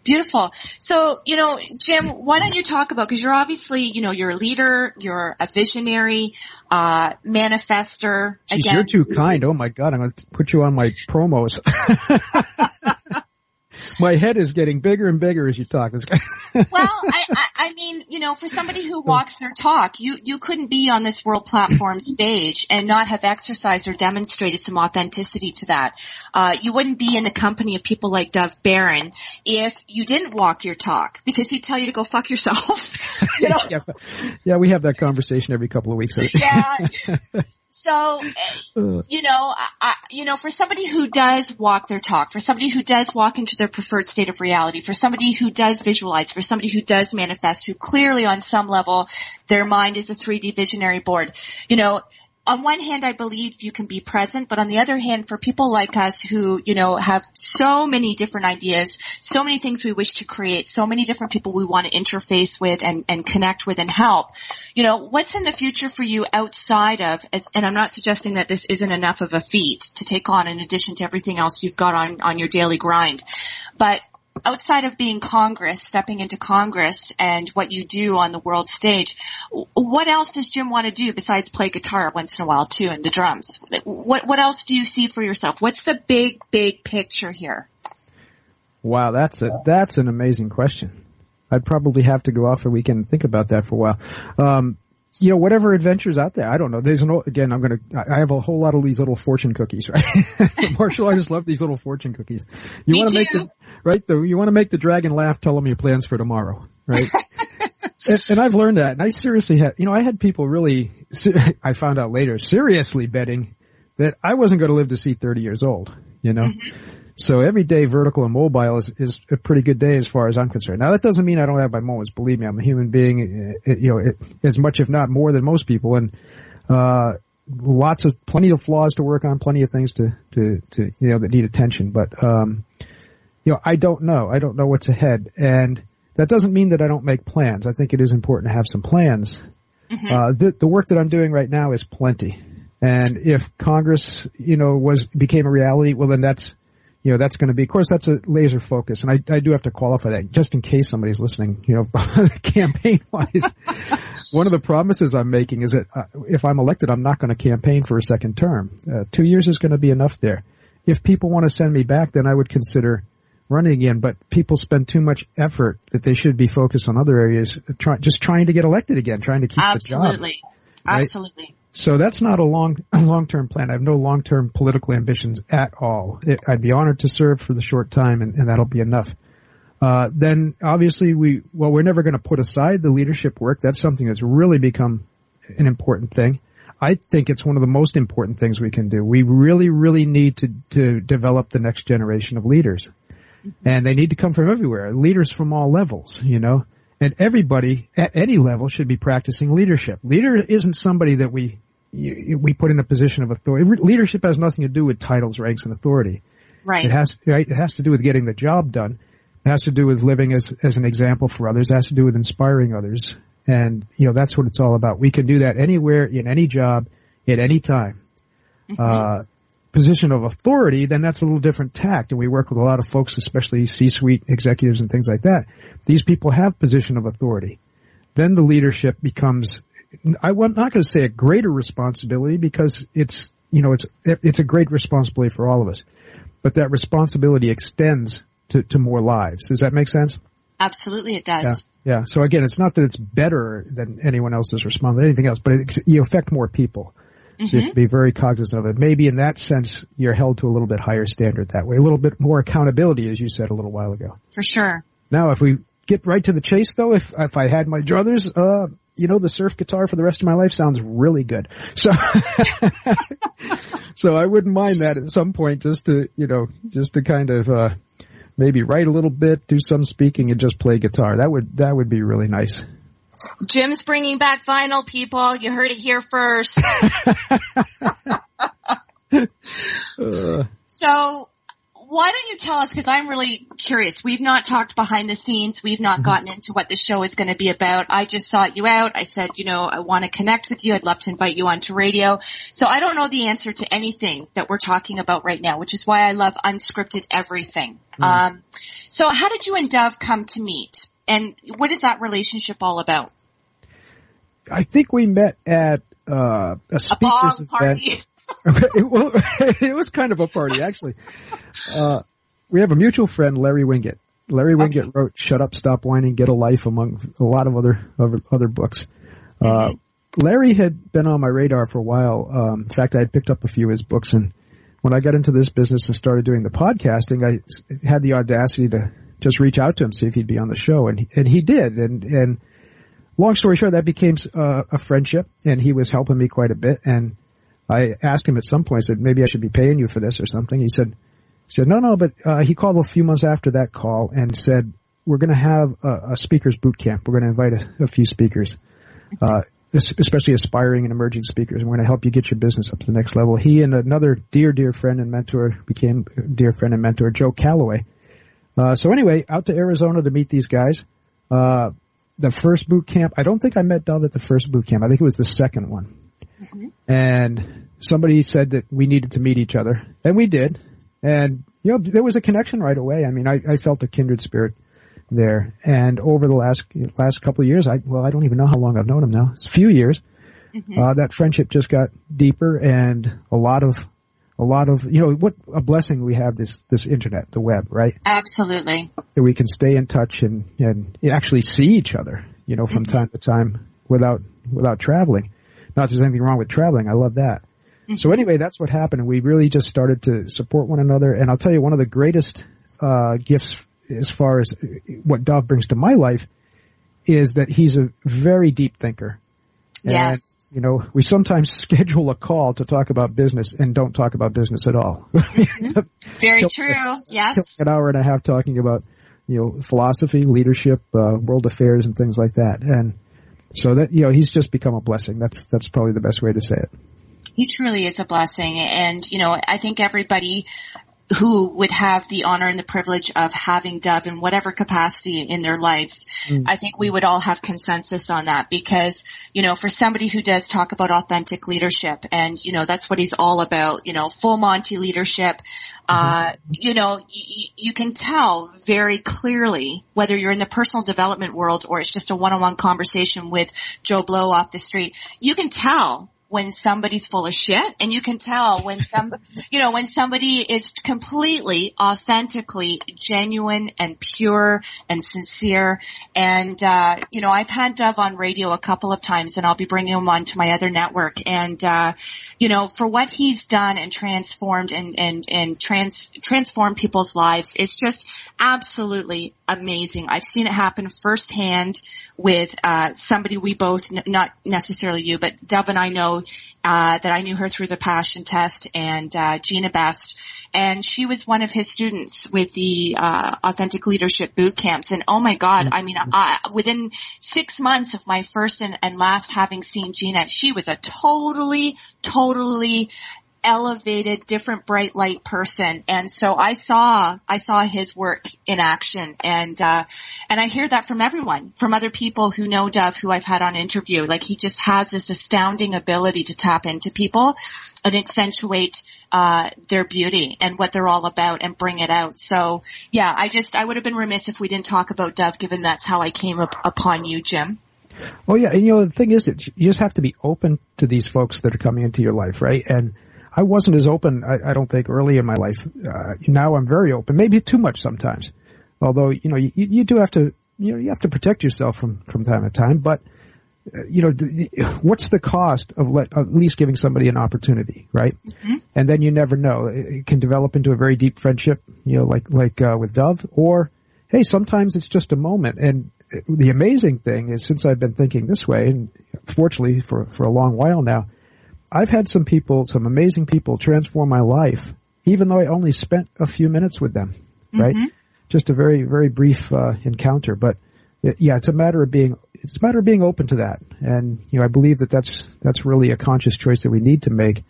Beautiful. So, you know, Jim, why don't you talk about, cause you're obviously, you know, you're a leader, you're a visionary, uh, manifester. Jeez, you're too kind. Oh my God, I'm going to put you on my promos. my head is getting bigger and bigger as you talk. well, I, I, I mean, you know, for somebody who walks their talk, you, you couldn't be on this world platform stage and not have exercised or demonstrated some authenticity to that. Uh, you wouldn't be in the company of people like Dov Baron if you didn't walk your talk because he'd tell you to go fuck yourself. you know? yeah, yeah, we have that conversation every couple of weeks. yeah. So, eh, uh. you know, I, you know, for somebody who does walk their talk, for somebody who does walk into their preferred state of reality, for somebody who does visualize, for somebody who does manifest, who clearly on some level their mind is a 3D visionary board, you know, on one hand, I believe you can be present, but on the other hand, for people like us who, you know, have so many different ideas, so many things we wish to create, so many different people we want to interface with and, and connect with and help, you know, what's in the future for you outside of, as, and I'm not suggesting that this isn't enough of a feat to take on in addition to everything else you've got on, on your daily grind, but outside of being Congress, stepping into Congress and what you do on the world stage, what else does Jim want to do besides play guitar once in a while too and the drums? What what else do you see for yourself? What's the big big picture here? Wow, that's a that's an amazing question. I'd probably have to go off a weekend and think about that for a while. Um, you know, whatever adventures out there. I don't know. There's no, again, I'm going to, I have a whole lot of these little fortune cookies, right? Marshall, I just love these little fortune cookies. You want to make the, right? The, you want to make the dragon laugh, tell them your plans for tomorrow, right? and, and, I've learned that. And I seriously had, you know, I had people really, I found out later, seriously betting that I wasn't going to live to see 30 years old, you know? Mm-hmm. So every day vertical and mobile is, is a pretty good day as far as I'm concerned. Now that doesn't mean I don't have my moments. Believe me, I'm a human being, eh, eh, you know, it, as much if not more than most people and, uh, lots of, plenty of flaws to work on, plenty of things to, to, to, you know, that need attention. But, um, you know, I don't know. I don't know what's ahead. And that doesn't mean that I don't make plans. I think it is important to have some plans. Mm-hmm. Uh, the, the work that I'm doing right now is plenty. And if Congress, you know, was, became a reality, well then that's, you know, that's going to be, of course, that's a laser focus. And I, I do have to qualify that just in case somebody's listening, you know, campaign wise. One of the promises I'm making is that uh, if I'm elected, I'm not going to campaign for a second term. Uh, two years is going to be enough there. If people want to send me back, then I would consider running again, but people spend too much effort that they should be focused on other areas, try, just trying to get elected again, trying to keep Absolutely. the job. Right? Absolutely. So that's not a long, long-term plan. I have no long-term political ambitions at all. It, I'd be honored to serve for the short time and, and that'll be enough. Uh, then obviously we, well, we're never going to put aside the leadership work. That's something that's really become an important thing. I think it's one of the most important things we can do. We really, really need to, to develop the next generation of leaders. Mm-hmm. And they need to come from everywhere. Leaders from all levels, you know. And everybody at any level should be practicing leadership. Leader isn't somebody that we we put in a position of authority. Leadership has nothing to do with titles, ranks, and authority. Right. It has right. It has to do with getting the job done. It has to do with living as as an example for others. It has to do with inspiring others. And you know that's what it's all about. We can do that anywhere, in any job, at any time. Mm-hmm. Uh, position of authority, then that's a little different tact. And we work with a lot of folks, especially C-suite executives and things like that. These people have position of authority. Then the leadership becomes I'm not going to say a greater responsibility because it's, you know, it's, it's a great responsibility for all of us, but that responsibility extends to, to more lives. Does that make sense? Absolutely it does. Yeah. yeah. So again, it's not that it's better than anyone else's responsibility, anything else, but it, you affect more people. So mm-hmm. you have to be very cognizant of it. Maybe in that sense, you're held to a little bit higher standard that way. A little bit more accountability, as you said a little while ago. For sure. Now, if we get right to the chase though, if, if I had my druthers, uh, you know, the surf guitar for the rest of my life sounds really good. So, so I wouldn't mind that at some point just to, you know, just to kind of, uh, maybe write a little bit, do some speaking and just play guitar. That would, that would be really nice. Jim's bringing back vinyl people. You heard it here first. uh. So why don't you tell us, because I'm really curious. We've not talked behind the scenes. We've not mm-hmm. gotten into what the show is going to be about. I just sought you out. I said, you know, I want to connect with you. I'd love to invite you onto radio. So I don't know the answer to anything that we're talking about right now, which is why I love unscripted everything. Mm. Um, so how did you and Dov come to meet? And what is that relationship all about? I think we met at uh, a speakers a event. it, well, it was kind of a party, actually. Uh, we have a mutual friend, Larry Winget, Larry Winget wrote "Shut Up, Stop Whining, Get a Life" among a lot of other other, other books. Uh, Larry had been on my radar for a while. Um, in fact, I had picked up a few of his books, and when I got into this business and started doing the podcasting, I had the audacity to just reach out to him, see if he'd be on the show, and he, and he did. And and long story short, that became uh, a friendship, and he was helping me quite a bit. And I asked him at some point, I said, maybe I should be paying you for this or something. He said, he said, no, no, but uh, he called a few months after that call and said, we're going to have a, a speakers boot camp. We're going to invite a, a few speakers, uh, especially aspiring and emerging speakers, and we're going to help you get your business up to the next level. He and another dear, dear friend and mentor became dear friend and mentor, Joe Calloway. Uh, so anyway, out to Arizona to meet these guys. Uh, the first boot camp, I don't think I met Dov at the first boot camp. I think it was the second one. Mm-hmm. And somebody said that we needed to meet each other, and we did. And you know, there was a connection right away. I mean, I, I felt a kindred spirit there. And over the last last couple of years, I well, I don't even know how long I've known him now. It's a few years. Mm-hmm. Uh, that friendship just got deeper, and a lot of a lot of you know what a blessing we have this this internet, the web, right? Absolutely. that we can stay in touch and, and actually see each other, you know, from mm-hmm. time to time without, without traveling. Not there's anything wrong with traveling. I love that. So anyway, that's what happened we really just started to support one another. And I'll tell you one of the greatest, uh, gifts as far as what Dov brings to my life is that he's a very deep thinker. Yes. And, you know, we sometimes schedule a call to talk about business and don't talk about business at all. Very Kill- true. Yes. an hour and a half talking about, you know, philosophy, leadership, uh, world affairs and things like that. And so that, you know, he's just become a blessing. That's, that's probably the best way to say it. He truly is a blessing. And, you know, I think everybody who would have the honor and the privilege of having Dov in whatever capacity in their lives, I think we would all have consensus on that because, you know, for somebody who does talk about authentic leadership and, you know, that's what he's all about, you know, full Monty leadership, uh, you know, y- you can tell very clearly whether you're in the personal development world or it's just a one-on-one conversation with Joe Blow off the street. You can tell when somebody's full of shit and you can tell when some, you know, when somebody is completely, authentically genuine and pure and sincere. And, uh, you know, I've had Dov on radio a couple of times and I'll be bringing him on to my other network. And, uh, you know, for what he's done and transformed and, and, and trans, transformed people's lives, it's just absolutely amazing. I've seen it happen firsthand with, uh, somebody we both, not necessarily you, but Dov and I know, uh, that I knew her through the passion test and, uh, Gina Best. And she was one of his students with the, uh, authentic leadership boot camps. And oh my God, I mean, I, within six months of my first and, and last having seen Gina, she was a totally, totally elevated, different bright light person. And so I saw, I saw his work in action and, uh, and I hear that from everyone, from other people who know Dov who I've had on interview. Like he just has this astounding ability to tap into people and accentuate, uh, their beauty and what they're all about and bring it out. So yeah, I just, I would have been remiss if we didn't talk about Dov given that's how I came up upon you, Jim. Oh yeah, and you know the thing is that you just have to be open to these folks that are coming into your life, right? And I wasn't as open, I, I don't think, early in my life. Uh, now I'm very open, maybe too much sometimes. Although you know you, you do have to you know you have to protect yourself from from time to time, but uh, you know what's the cost of let, at least giving somebody an opportunity, right? And then you never know; it, it can develop into a very deep friendship, you know, like like uh, with Dov, or hey, sometimes it's just a moment. And the amazing thing is, since I've been thinking this way, and fortunately for for a long while now, I've had some people, some amazing people transform my life, even though I only spent a few minutes with them, right? Just a very, very brief, uh, encounter, but it, yeah, it's a matter of being, it's a matter of being open to that. And, you know, I believe that that's, that's really a conscious choice that we need to make.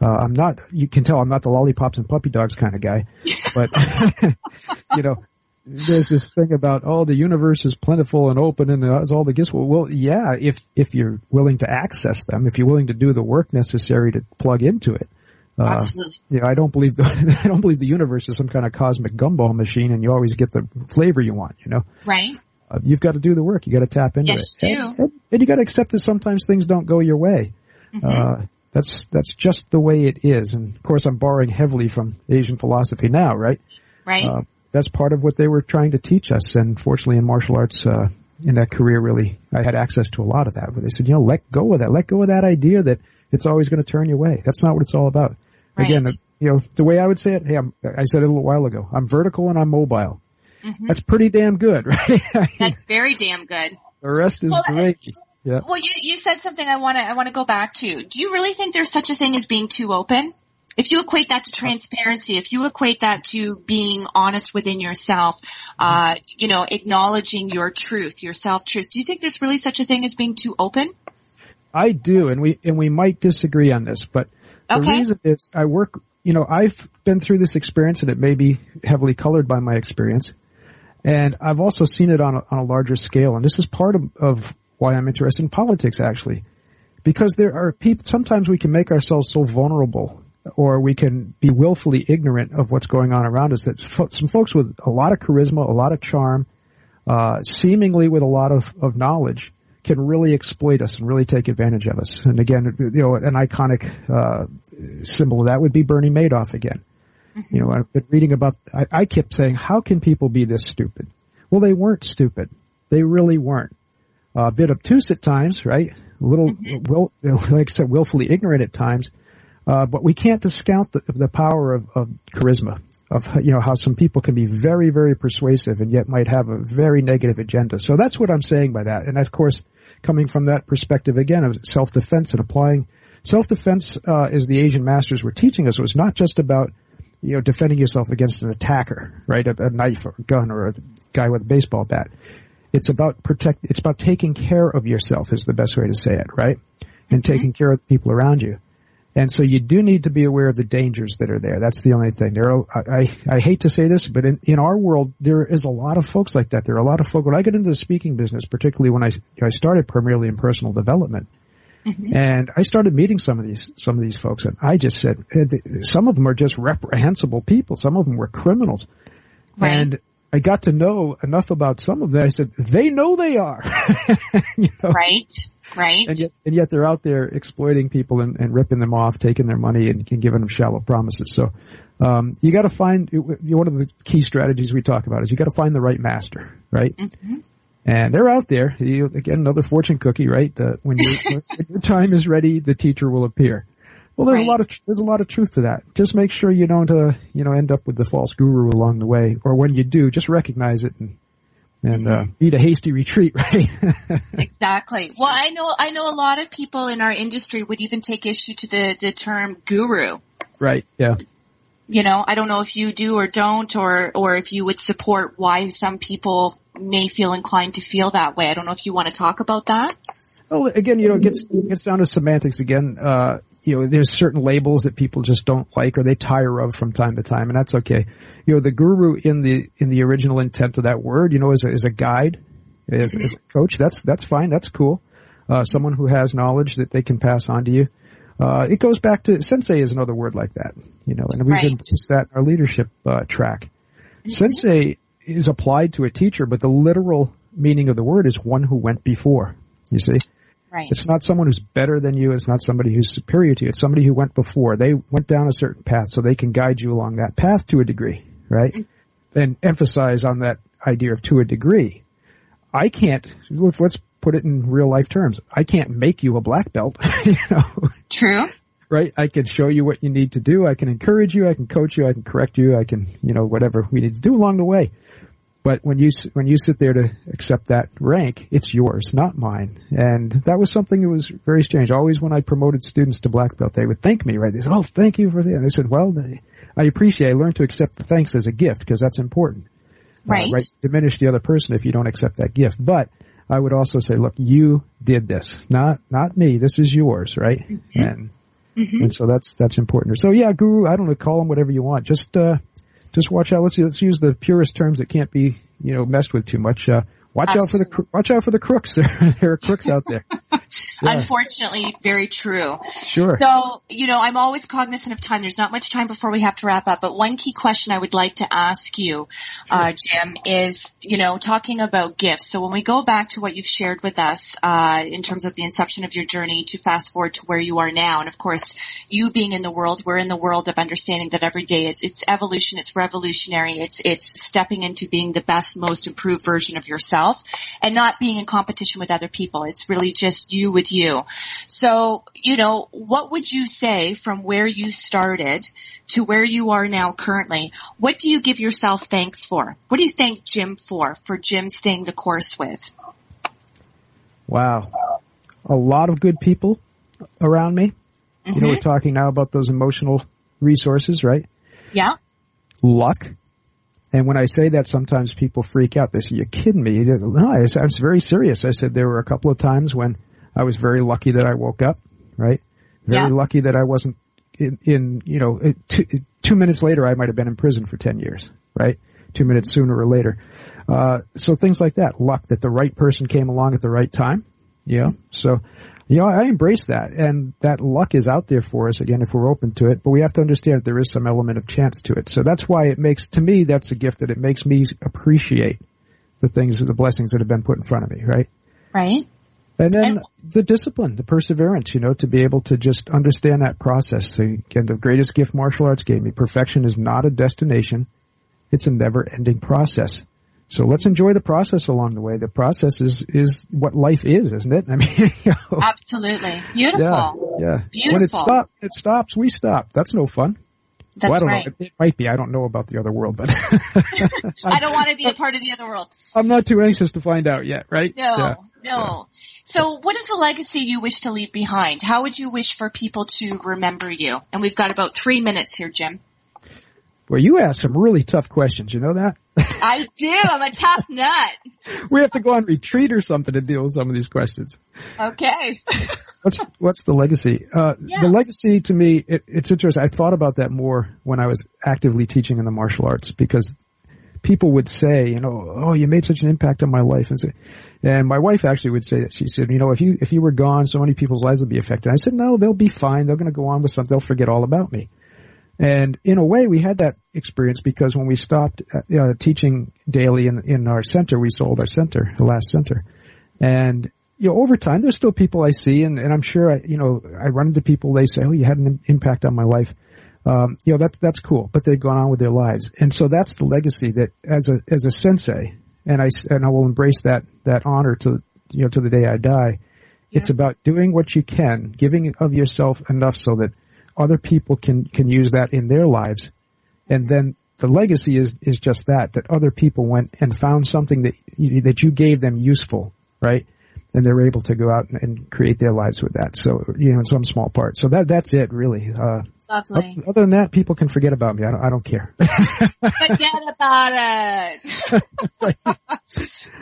Uh, I'm not, you can tell I'm not the lollipops and puppy dogs kind of guy, but, you know, there's this thing about oh the universe is plentiful and open and has all the gifts. Well, well, yeah, if if you're willing to access them, if you're willing to do the work necessary to plug into it. Uh, Absolutely. you know, I don't believe the I don't believe the universe is some kind of cosmic gumball machine and you always get the flavor you want. You know, Right? uh, you've got to do the work. You got to tap into Yes, it, and, and, and you got to accept that sometimes things don't go your way. Mm-hmm. Uh, that's that's just the way it is. And of course, I'm borrowing heavily from Asian philosophy now, right? Right? Uh, that's part of what they were trying to teach us. And fortunately in martial arts, uh, in that career really, I had access to a lot of that, but they said, you know, let go of that. Let go of that idea that it's always going to turn you away. That's not what it's all about. Right. Again, you know, the way I would say it, hey, I'm, I said it a little while ago, I'm vertical and I'm mobile. Mhm. That's pretty damn good, right? That's very damn good. the rest is Well, great. Yeah. Well, you, you said something I want to, I want to go back to. Do you really think there's such a thing as being too open? If you equate that to transparency, if you equate that to being honest within yourself, uh, you know, acknowledging your truth, your self-truth, do you think there's really such a thing as being too open? I do, and we and we might disagree on this, but the Okay. reason is I work. You know, I've been through this experience, and it may be heavily colored by my experience, and I've also seen it on a, on a larger scale. And this is part of, of why I'm interested in politics, actually, because there are people. Sometimes we can make ourselves so vulnerable, or we can be willfully ignorant of what's going on around us. That fo- some folks with a lot of charisma, a lot of charm, uh, seemingly with a lot of, of knowledge can really exploit us and really take advantage of us. And again, you know, an iconic, uh, symbol of that would be Bernie Madoff again. You know, I've been reading about, I, I kept saying, how can people be this stupid? Well, they weren't stupid. They really weren't. Uh, a bit obtuse at times, right? A little, will, like I said, willfully ignorant at times. Uh, but we can't discount the, the power of, of charisma, of, you know, how some people can be very, very persuasive and yet might have a very negative agenda. So that's what I'm saying by that. And of course, coming from that perspective again of self-defense and applying self-defense, uh, as the Asian masters were teaching us was not just about, you know, defending yourself against an attacker, right? A, a knife or a gun or a guy with a baseball bat. It's about protect, it's about taking care of yourself is the best way to say it, right? And taking care of the people around you. And so you do need to be aware of the dangers that are there. That's the only thing. There are, I, I, hate to say this, but in, in our world, there is a lot of folks like that. There are a lot of folk, when I get into the speaking business, particularly when I, I started primarily in personal development, and I started meeting some of these, some of these folks and I just said, eh, some of them are just reprehensible people. Some of them were criminals. Right. And I got to know enough about some of them. I said, they know they are. you know? Right. Right. And yet, and yet they're out there exploiting people and, and ripping them off, taking their money and, and giving them shallow promises. So, um, you gotta find, one of the key strategies we talk about is you gotta find the right master, right? And they're out there. You, again, another fortune cookie, right? The, when, you, when your time is ready, the teacher will appear. Well, there's Right. a lot of there's a lot of truth to that. Just make sure you don't, uh, you know, end up with the false guru along the way, or when you do, just recognize it and and uh, beat a hasty retreat, right? Exactly. Well, I know, I know a lot of people in our industry would even take issue to the, the term guru. right. Yeah. You know, I don't know if you do or don't, or, or if you would support why some people may feel inclined to feel that way. I don't know if you want to talk about that. Well, again, you know, it gets it gets down to semantics again. Uh, you know, there's certain labels that people just don't like or they tire of from time to time, and that's okay. You know, the guru in the in the original intent of that word, you know, is a, is a guide, is, as a coach. That's that's fine. That's cool. Uh, someone who has knowledge that they can pass on to you. Uh, it goes back to sensei is another word like that, you know, and we've Right. embraced that in our leadership uh, track. Sensei is applied to a teacher, but the literal meaning of the word is one who went before. You see. Right. It's not someone who's better than you. It's not somebody who's superior to you. It's somebody who went before. They went down a certain path so they can guide you along that path to a degree, right? Mm-hmm. And emphasize on that idea of to a degree. I can't, let's, let's put it in real life terms. I can't make you a black belt, you know, True. right? I can show you what you need to do. I can encourage you. I can coach you. I can correct you. I can, you know, whatever we need to do along the way. But when you, when you sit there to accept that rank, it's yours, not mine. And that was something that was very strange. Always when I promoted students to black belt, they would thank me, right? They said, oh, thank you for that. And I said, well, I appreciate, I learned to accept the thanks as a gift because that's important. Uh, Right. right? Diminish the other person if you don't accept that gift. But I would also say, look, you did this, not, not me. This is yours, right? And, and so that's, that's important. So yeah, guru, I don't know, call them whatever you want. Just, uh, just watch out. Let's see, let's use the purest terms that can't be, you know, messed with too much. Uh, watch out for the, cro- watch out for the crooks. There, there are crooks out there. Yeah. Unfortunately, very true. Sure. So, you know, I'm always cognizant of time. There's not much time before we have to wrap up, but one key question I would like to ask you, uh, Jim, is, you know, talking about gifts. So when we go back to what you've shared with us, uh, in terms of the inception of your journey to fast forward to where you are now, and of course, you being in the world, we're in the world of understanding that every day it's, it's evolution, it's revolutionary, it's, it's stepping into being the best, most improved version of yourself and not being in competition with other people. It's really just you with you. So, you know, what would you say from where you started to where you are now currently? What do you give yourself thanks for? What do you thank Jim for, for Jim staying the course with? Wow. A lot of good people around me. You know, we're mm-hmm. talking now about those emotional resources, right? Yeah. Luck. And when I say that, sometimes people freak out. They say, you're kidding me. No, I, I was very serious. I said there were a couple of times when I was very lucky that I woke up, right? Very Yeah. lucky that I wasn't in, in you know, two, two minutes later I might have been in prison for 10 years, right? Two minutes sooner or later. Uh, so things like that. Luck that the right person came along at the right time. Yeah. So, you know, I embrace that and that luck is out there for us again if we're open to it, but we have to understand that there is some element of chance to it. So that's why it makes, to me, that's a gift that it makes me appreciate the things, the blessings that have been put in front of me, right? Right? And then And- the discipline, the perseverance, you know, to be able to just understand that process. So, Again, the greatest gift martial arts gave me. Perfection is not a destination. It's a never ending process. So let's enjoy the process along the way. The process is, is what life is, isn't it? I mean, you know, Absolutely. Beautiful. yeah, yeah. When it stops, it stops, we stop. That's no fun. That's well, I don't right. know. It, it might be. I don't know about the other world, but I don't want to be a part of the other world. I'm not too anxious to find out yet, right? No, Yeah. No. So what is the legacy you wish to leave behind? How would you wish for people to remember you? And we've got about three minutes here, Jim. Well, you asked some really tough questions. You know that? I do. I'm a tough nut. we have to go on retreat or something to deal with some of these questions. Okay. What's what's the legacy? Uh, Yeah. The legacy to me, it, it's interesting. I thought about that more when I was actively teaching in the martial arts because people would say, you know, oh, you made such an impact on my life, and, say, and my wife actually would say that. She said, you know, if you if you were gone, so many people's lives would be affected. I said, no, they'll be fine. They're going to go on with something. They'll forget all about me. And in a way, we had that experience because when we stopped uh, teaching daily in, in our center, we sold our center, the last center. And, you know, over time, there's still people I see and, and I'm sure I, you know, I run into people, they say, oh, you had an im- impact on my life. Um, you know, that's, that's cool, but they've gone on with their lives. And so that's the legacy that as a, as a sensei, and I, and I will embrace that, that honor to, you know, to the day I die. It's about doing what you can, giving of yourself enough so that other people can, can use that in their lives. And then the legacy is, is just that, that other people went and found something that you, that you gave them useful, right? And they're able to go out and, and create their lives with that. So, you know, in some small part. So that, that's it really. Uh, Lovely. other than that, people can forget about me. I don't, I don't care. Forget about it.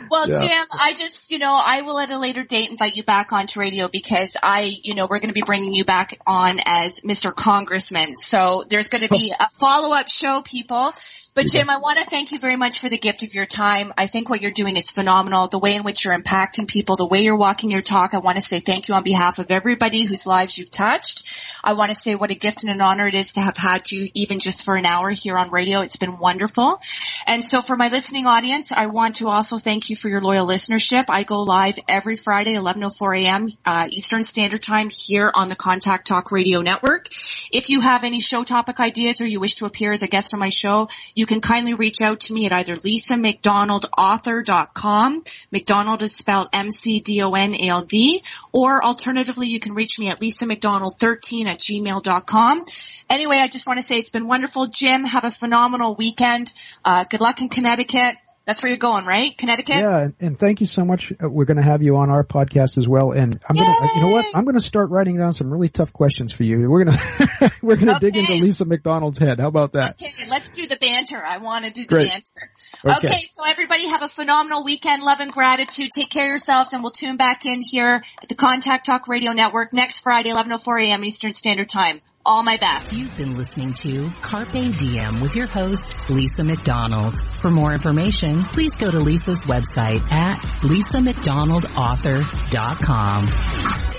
well, Yeah. Jim, I just, you know, I will at a later date invite you back onto radio because I, you know, we're going to be bringing you back on as Mr. Congressman. So there's going to be a follow-up show, people. But Jim, I want to thank you very much for the gift of your time. I think what you're doing is phenomenal. The way in which you're impacting people, the way you're walking your talk. I want to say thank you on behalf of everybody whose lives you've touched. I want to say what a gift and an honor it is to have had you even just for an hour here on radio. It's been wonderful. And so for my listening audience, I want to also thank you for your loyal listenership. I go live every Friday, 11.04 a.m. Uh, Eastern Standard Time here on the Contact Talk Radio Network. If you have any show topic ideas or you wish to appear as a guest on my show, you can kindly reach out to me at either lisamcdonaldauthor.com. McDonald is spelled M-C-D-O-N-A-L-D. Or alternatively, you can reach me at lisamcdonald13 at gmail.com. Anyway, I just want to say it's been wonderful. Jim, have a phenomenal weekend. Uh, good luck in Connecticut. That's where you're going, right? Connecticut? Yeah, and, thank you so much. Uh, We're going to have you on our podcast as well. And I'm going to, you know what? I'm going to start writing down some really tough questions for you. We're going to, we're going to dig into Lisa McDonald's head. How about that? Okay, let's do the banter. I want to do the Great. banter. Okay. Okay. so everybody have a phenomenal weekend. Love and gratitude. Take care of yourselves and we'll tune back in here at the Contact Talk Radio Network next Friday, 11.04 a.m. Eastern Standard Time. All my best. You've been listening to Carpe Diem with your host, Lisa McDonald. For more information, please go to Lisa's website at lisamcdonaldauthor.com.